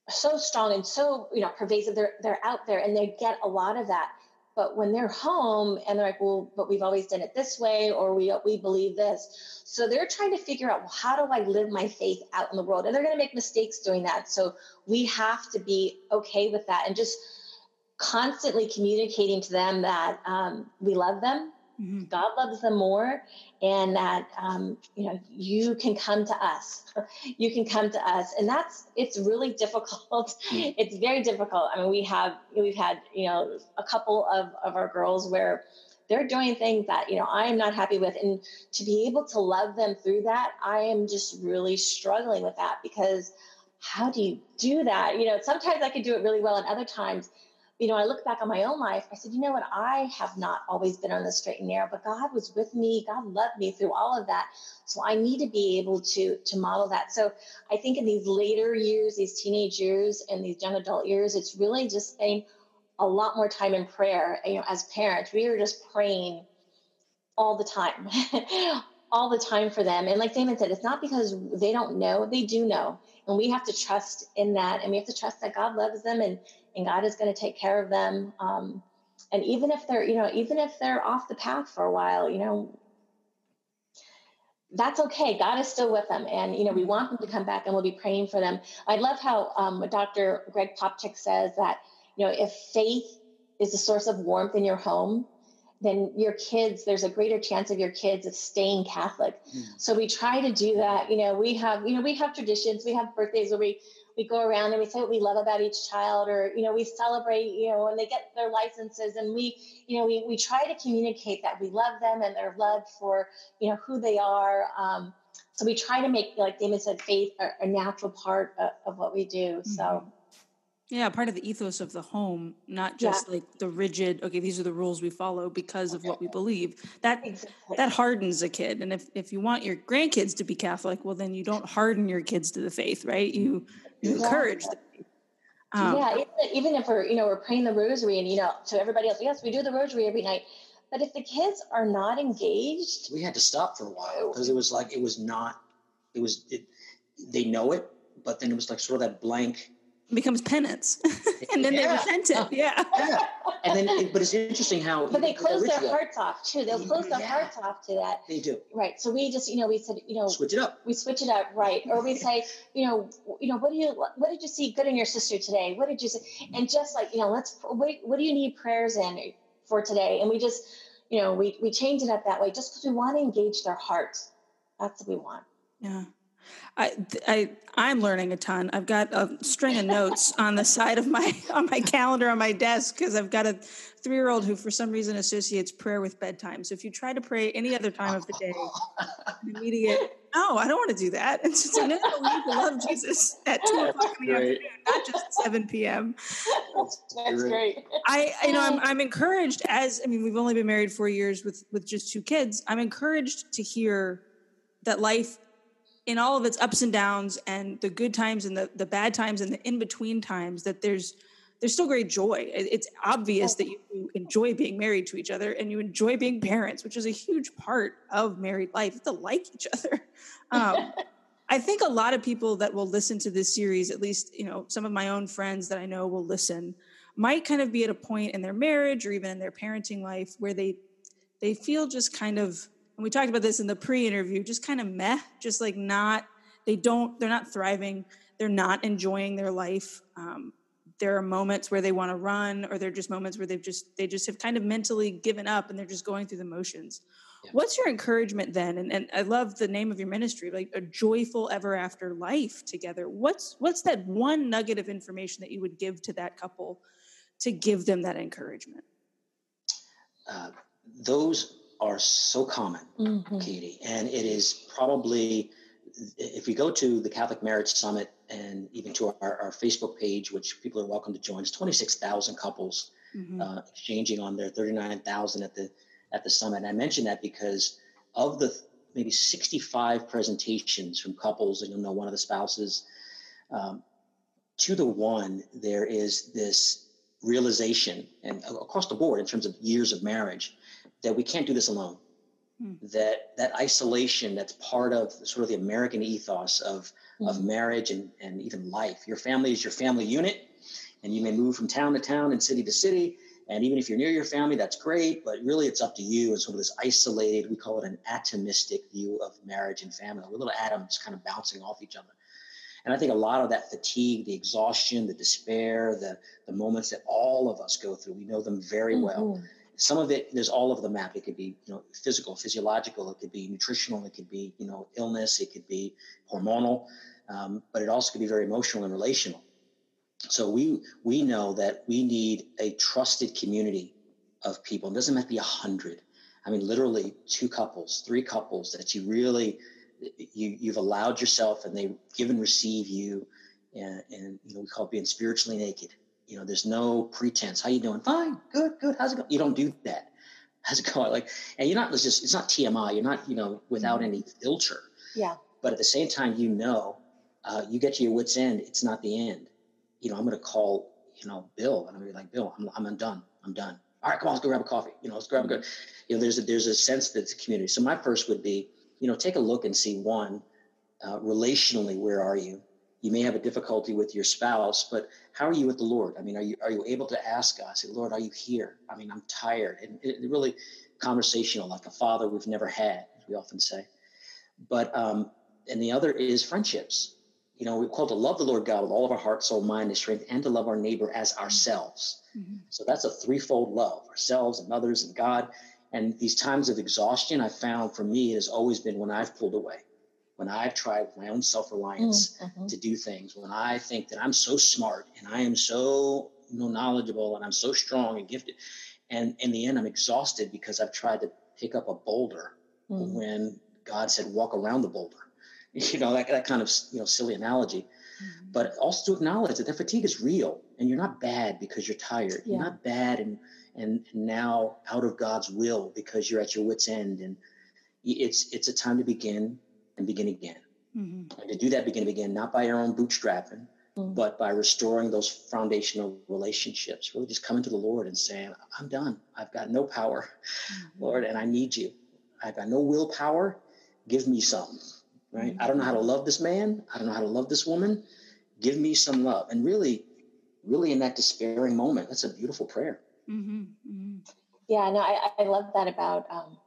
so strong and so you know pervasive. They're they're out there and they get a lot of that. But when they're home and they're like, well, but we've always done it this way, or we we believe this. So they're trying to figure out, well, how do I live my faith out in the world? And they're going to make mistakes doing that. So we have to be okay with that and just constantly communicating to them that um, we love them Mm-hmm. God loves them more, and that um, you know you can come to us. you can come to us, and that's it's really difficult. Mm-hmm. It's very difficult. I mean, we have we've had you know a couple of of our girls where they're doing things that you know i am not happy with and to be able to love them through that i am just really struggling with that because how do you do that you know sometimes i can do it really well and other times you know i look back on my own life i said you know what i have not always been on the straight and narrow but god was with me god loved me through all of that so i need to be able to to model that so i think in these later years these teenage years and these young adult years it's really just spending a lot more time in prayer. You know, as parents, we are just praying all the time, all the time for them. And like Damon said, it's not because they don't know; they do know, and we have to trust in that, and we have to trust that God loves them, and and God is going to take care of them. Um, and even if they're, you know, even if they're off the path for a while, you know, that's okay. God is still with them. And, you know, we want them to come back and we'll be praying for them. I love how um, Dr. Greg Popcak says that you know, if faith is the source of warmth in your home, then your kids, there's a greater chance of your kids of staying Catholic. Mm. So we try to do that. You know, we have, you know, we have traditions, we have birthdays where we we go around and we say what we love about each child or you know we celebrate you know when they get their licenses and we you know we, we try to communicate that we love them and they're loved for you know who they are um, so we try to make like damon said faith a, a natural part of, of, what we do mm-hmm. So yeah, part of the ethos of the home, not just yeah. like the rigid, okay, these are the rules we follow because of what we believe. That exactly. that hardens a kid. And if, if you want your grandkids to be Catholic, well then you don't harden your kids to the faith, right? You you yeah. encourage them. Um, yeah, even, even if we're, you know, we're praying the rosary and, you know, to everybody else, yes, we do the rosary every night. But if the kids are not engaged, we had to stop for a while because it was like, it was not, it was, it, they know it, but then it was like sort of that blank becomes penance. And then yeah. they repent it yeah. Yeah. And then but it's interesting how but they close their hearts off too. They'll close their hearts off to that. They do. Right. So we just you know we said you know switch it up. we switch it up right. Or we say you know you know what do you what did you see good in your sister today? What did you see and just like you know let's what, what do you need prayers in for today? And we just you know we we change it up that way just because we want to engage their hearts that's what we want. Yeah I, I, I'm learning a ton. I've got a string of notes on the side of my on my calendar on my desk because I've got a three year old who, for some reason, associates prayer with bedtime. So if you try to pray any other time of the day, immediate, no, I don't want to do that. And so no, no, we love Jesus at two o'clock in the afternoon, not just seven p.m. That's, that's great. I, you know, I'm I'm encouraged as I mean, we've only been married four years with with just two kids. I'm encouraged to hear that life in all of its ups and downs and the good times and the, the bad times and the in between times that there's there's still great joy. It's obvious that you enjoy being married to each other and you enjoy being parents which is a huge part of married life. You have to like each other. Um, i think a lot of people that will listen to this series at least you know some of my own friends that i know will listen might kind of be at a point in their marriage or even in their parenting life where they they feel just kind of and we talked about this in the pre-interview just kind of meh just like not they don't they're not thriving they're not enjoying their life. Um, there are moments where they want to run or there are just moments where they've just they just have kind of mentally given up and they're just going through the motions. Yeah. what's your encouragement then? And, and i love the name of your ministry like a joyful ever after life together. What's what's that one nugget of information that you would give to that couple to give them that encouragement? Uh, those are so common, mm-hmm. Katie, and it is probably if you go to the Catholic Marriage Summit and even to our, our Facebook page, which people are welcome to join, it's 26,000 couples mm-hmm. uh, exchanging on their 39,000 at the at the summit. And I mention that because of the maybe 65 presentations from couples, and you'll know one of the spouses, um, to the one, there is this realization, and across the board in terms of years of marriage, that we can't do this alone. Hmm. That that isolation that's part of sort of the American ethos of hmm. of marriage and, and even life. Your family is your family unit, and you may move from town to town and city to city. And even if you're near your family, that's great, but really it's up to you. And sort of this isolated, we call it an atomistic view of marriage and family. We're little atoms kind of bouncing off each other. And I think a lot of that fatigue, the exhaustion, the despair, the, the moments that all of us go through, we know them very mm-hmm. well some of it there's all of the map it could be you know physical physiological it could be nutritional it could be you know illness it could be hormonal um, but it also could be very emotional and relational so we we know that we need a trusted community of people. It doesn't have to be a hundred. I mean, literally two couples, three couples that you really you you've allowed yourself and they give and receive you and, and you know we call it being spiritually naked you know there's no pretense. How you doing? Fine good good. How's it going you don't do that. How's it going? Like and you're not it's just it's not tmi you're not you know without any filter. Yeah. But at the same time you know uh, you get to your wits end it's not the end. You know i'm going to call you know bill and i'm going to be like bill I'm, I'm done i'm done. All right come on let's go grab a coffee. You know let's grab a good you know there's a there's a sense that it's a community. So my first would be you know take a look and see one uh, relationally where are you you may have a difficulty with your spouse, but how are you with the Lord? I mean, are you are you able to ask God, say, Lord, are you here? I mean, I'm tired, and it, really conversational, like a father we've never had, as we often say. But um, and the other is friendships. You know, we're called to love the Lord God with all of our heart, soul, mind, and strength, and to love our neighbor as ourselves. Mm-hmm. So that's a threefold love: ourselves and others and God. And these times of exhaustion, I found for me has always been when I've pulled away when I've tried my own self reliance mm-hmm. to do things, when I think that I'm so smart and I am so you know, knowledgeable and I'm so strong and gifted, and in the end, I'm exhausted because I've tried to pick up a boulder mm-hmm. when God said, walk around the boulder. You know, that, that kind of you know silly analogy. Mm-hmm. But also to acknowledge that that fatigue is real and you're not bad because you're tired. Yeah. You're not bad and, and now out of God's will because you're at your wits end. And it's it's a time to begin and begin again. Mm-hmm. And to do that, begin again, not by our own bootstrapping, mm-hmm. but by restoring those foundational relationships. Really just coming to the Lord and saying, I'm done. I've got no power, mm-hmm. Lord, and I need you. I've got no willpower. Give me some, right? I don't know how to love this man. I don't know how to love this woman. Give me some love. And really, really in that despairing moment, that's a beautiful prayer. Mm-hmm. Mm-hmm. Yeah, no, I, I love that about um,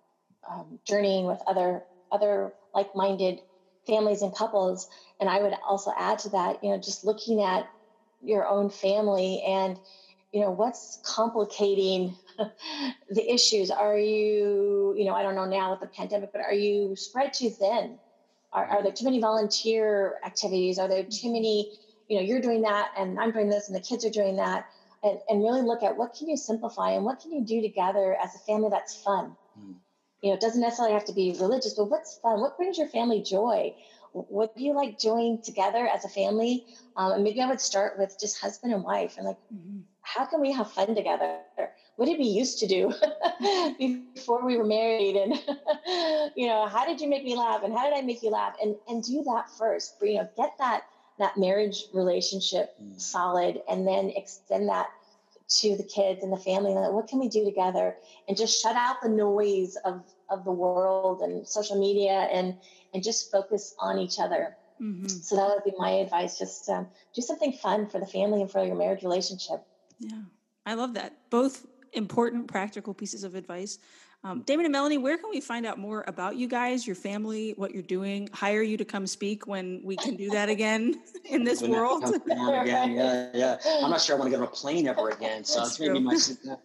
um, journeying with other other like-minded families and couples. And i would also add to that you know just looking at your own family and you know what's complicating the issues. Are you you know i don't know now with the pandemic but are you spread too thin? Are, are there too many volunteer activities? Are there too many you know you're doing that and i'm doing this and the kids are doing that. And, and really look at what can you simplify and what can you do together as a family that's fun? Mm you know, it doesn't necessarily have to be religious, but what's fun? What brings your family joy? What do you like doing together as a family? Um, and maybe I would start with just husband and wife and like, mm-hmm. how can we have fun together? What did we used to do before we were married? And, you know, how did you make me laugh? And how did I make you laugh? And, and do that first, you know, get that, that marriage relationship mm. solid and then extend that to the kids and the family like what can we do together? And just shut out the noise of of the world and social media and and just focus on each other. Mm-hmm. so that would be my advice just um, do something fun for the family and for your marriage relationship. Yeah. I love that. Both important practical pieces of advice um, Damon and Melanie, where can we find out more about you guys, your family, what you're doing? Hire you to come speak when we can do that again in this when world. again, yeah, yeah. I'm not sure I want to get on a plane ever again, so That's it's maybe my.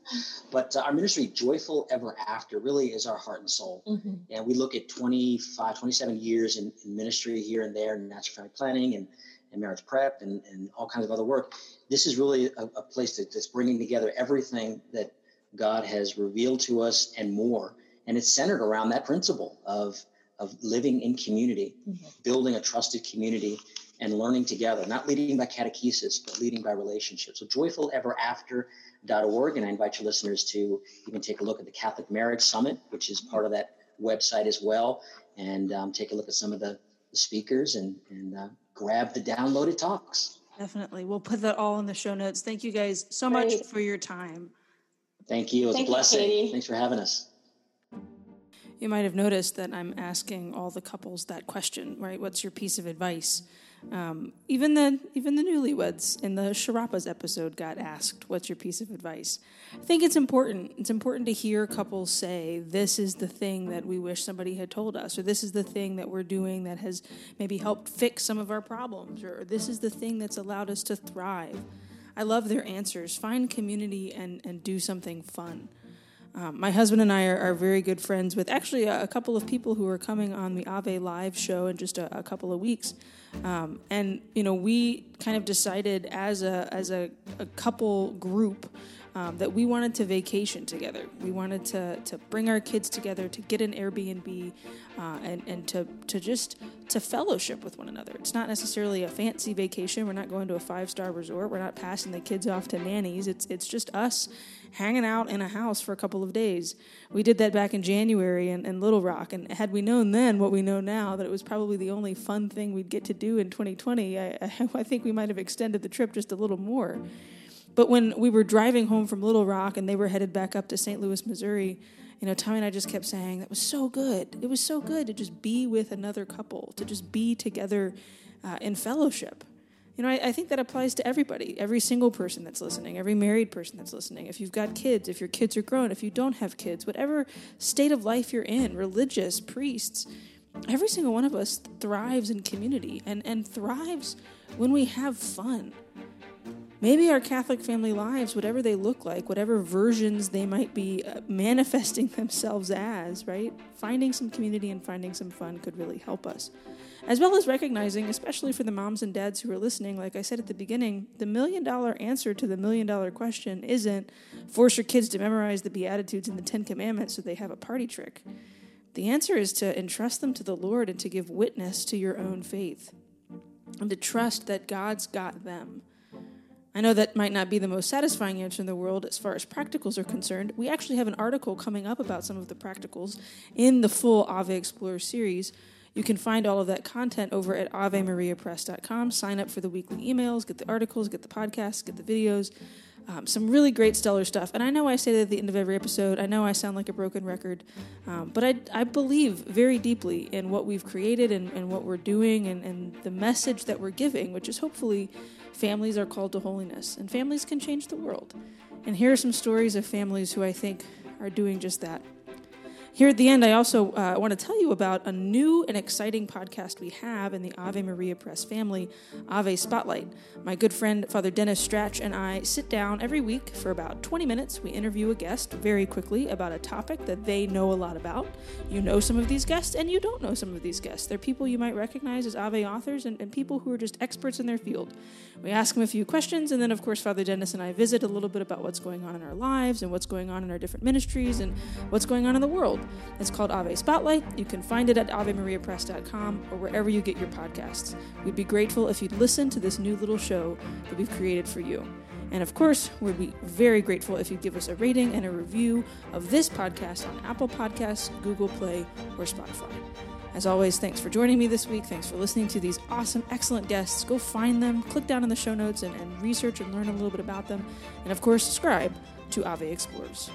But uh, our ministry, Joyful Ever After, really is our heart and soul, mm-hmm. and we look at 25, 27 years in, in ministry here and there, in natural family planning and and marriage prep and, and all kinds of other work. This is really a, a place that, that's bringing together everything that God has revealed to us and more. And it's centered around that principle of, of living in community, mm-hmm. building a trusted community and learning together, not leading by catechesis, but leading by relationships. So joyfuleverafter.org. And I invite your listeners to even take a look at the Catholic Marriage Summit, which is part of that website as well. And um, take a look at some of the, the speakers and, and uh, grab the downloaded talks. Definitely. We'll put that all in the show notes. Thank you guys so Great. much for your time. Thank you. It was Thank a blessing. You, Thanks for having us. You might have noticed that I'm asking all the couples that question, right? What's your piece of advice? Um, even the even the newlyweds in the Sharapas episode got asked, "What's your piece of advice?" I think it's important. It's important to hear couples say, "This is the thing that we wish somebody had told us," or "This is the thing that we're doing that has maybe helped fix some of our problems," or "This is the thing that's allowed us to thrive." I love their answers. Find community and, and do something fun. Um, my husband and I are, are, very good friends with actually a, a, couple of people who are coming on the Ave Live show in just a, a couple of weeks. Um, and, you know, we kind of decided as a, as a, a couple group um, that we wanted to vacation together. We wanted to, to bring our kids together, to get an Airbnb, uh, and, and to, to just to fellowship with one another. It's not necessarily a fancy vacation. We're not going to a five star resort. We're not passing the kids off to nannies. It's, it's just us hanging out in a house for a couple of days. We did that back in January in, in Little Rock. And had we known then what we know now, that it was probably the only fun thing we'd get to do in 2020, I, I think we might have extended the trip just a little more. But when we were driving home from Little Rock and they were headed back up to St. Louis, Missouri, you know, Tommy and I just kept saying that was so good. It was so good to just be with another couple, to just be together uh, in fellowship. You know, I, I, think that applies to everybody, every single person that's listening, every married person that's listening. If you've got kids, if your kids are grown, if you don't have kids, whatever state of life you're in, religious, priests, every single one of us thrives in community and, and thrives when we have fun maybe our Catholic family lives, whatever they look like, whatever versions they might be uh, manifesting themselves as, right? Finding some community and finding some fun could really help us. As well as recognizing, especially for the moms and dads who are listening, like I said at the beginning, the million dollar answer to the million dollar question isn't force your kids to memorize the Beatitudes and the Ten Commandments so they have a party trick. The answer is to entrust them to the Lord and to give witness to your own faith and to trust that God's got them I know that might not be the most satisfying answer in the world as far as practicals are concerned. We actually have an article coming up about some of the practicals in the full Ave Explores series. You can find all of that content over at AveMariaPress.com. Sign up for the weekly emails, get the articles, get the podcasts, get the videos. Um, some really great stellar stuff. And I know I say that at the end of every episode. I know I sound like a broken record, um, but I, I believe very deeply in what we've created and, and what we're doing and, and the message that we're giving, which is hopefully families are called to holiness and families can change the world. And here are some stories of families who I think are doing just that. Here at the end, I also uh, want to tell you about a new and exciting podcast we have in the Ave Maria Press family, Ave Spotlight. My good friend, Father Dennis Strach, and I sit down every week for about 20 minutes. We interview a guest very quickly about a topic that they know a lot about. You know some of these guests, and you don't know some of these guests. They're people you might recognize as Ave authors and, and people who are just experts in their field. We ask them a few questions, and then, of course, Father Dennis and I visit a little bit about what's going on in our lives and what's going on in our different ministries and what's going on in the world. It's called Ave Spotlight. You can find it at AveMariaPress.com or wherever you get your podcasts. We'd be grateful if you'd listen to this new little show that we've created for you. And of course, we'd be very grateful if you'd give us a rating and a review of this podcast on Apple Podcasts, Google Play, or Spotify. As always, thanks for joining me this week. Thanks for listening to these awesome, excellent guests. Go find them, click down in the show notes, and, and research and learn a little bit about them. And of course, subscribe to Ave Explores.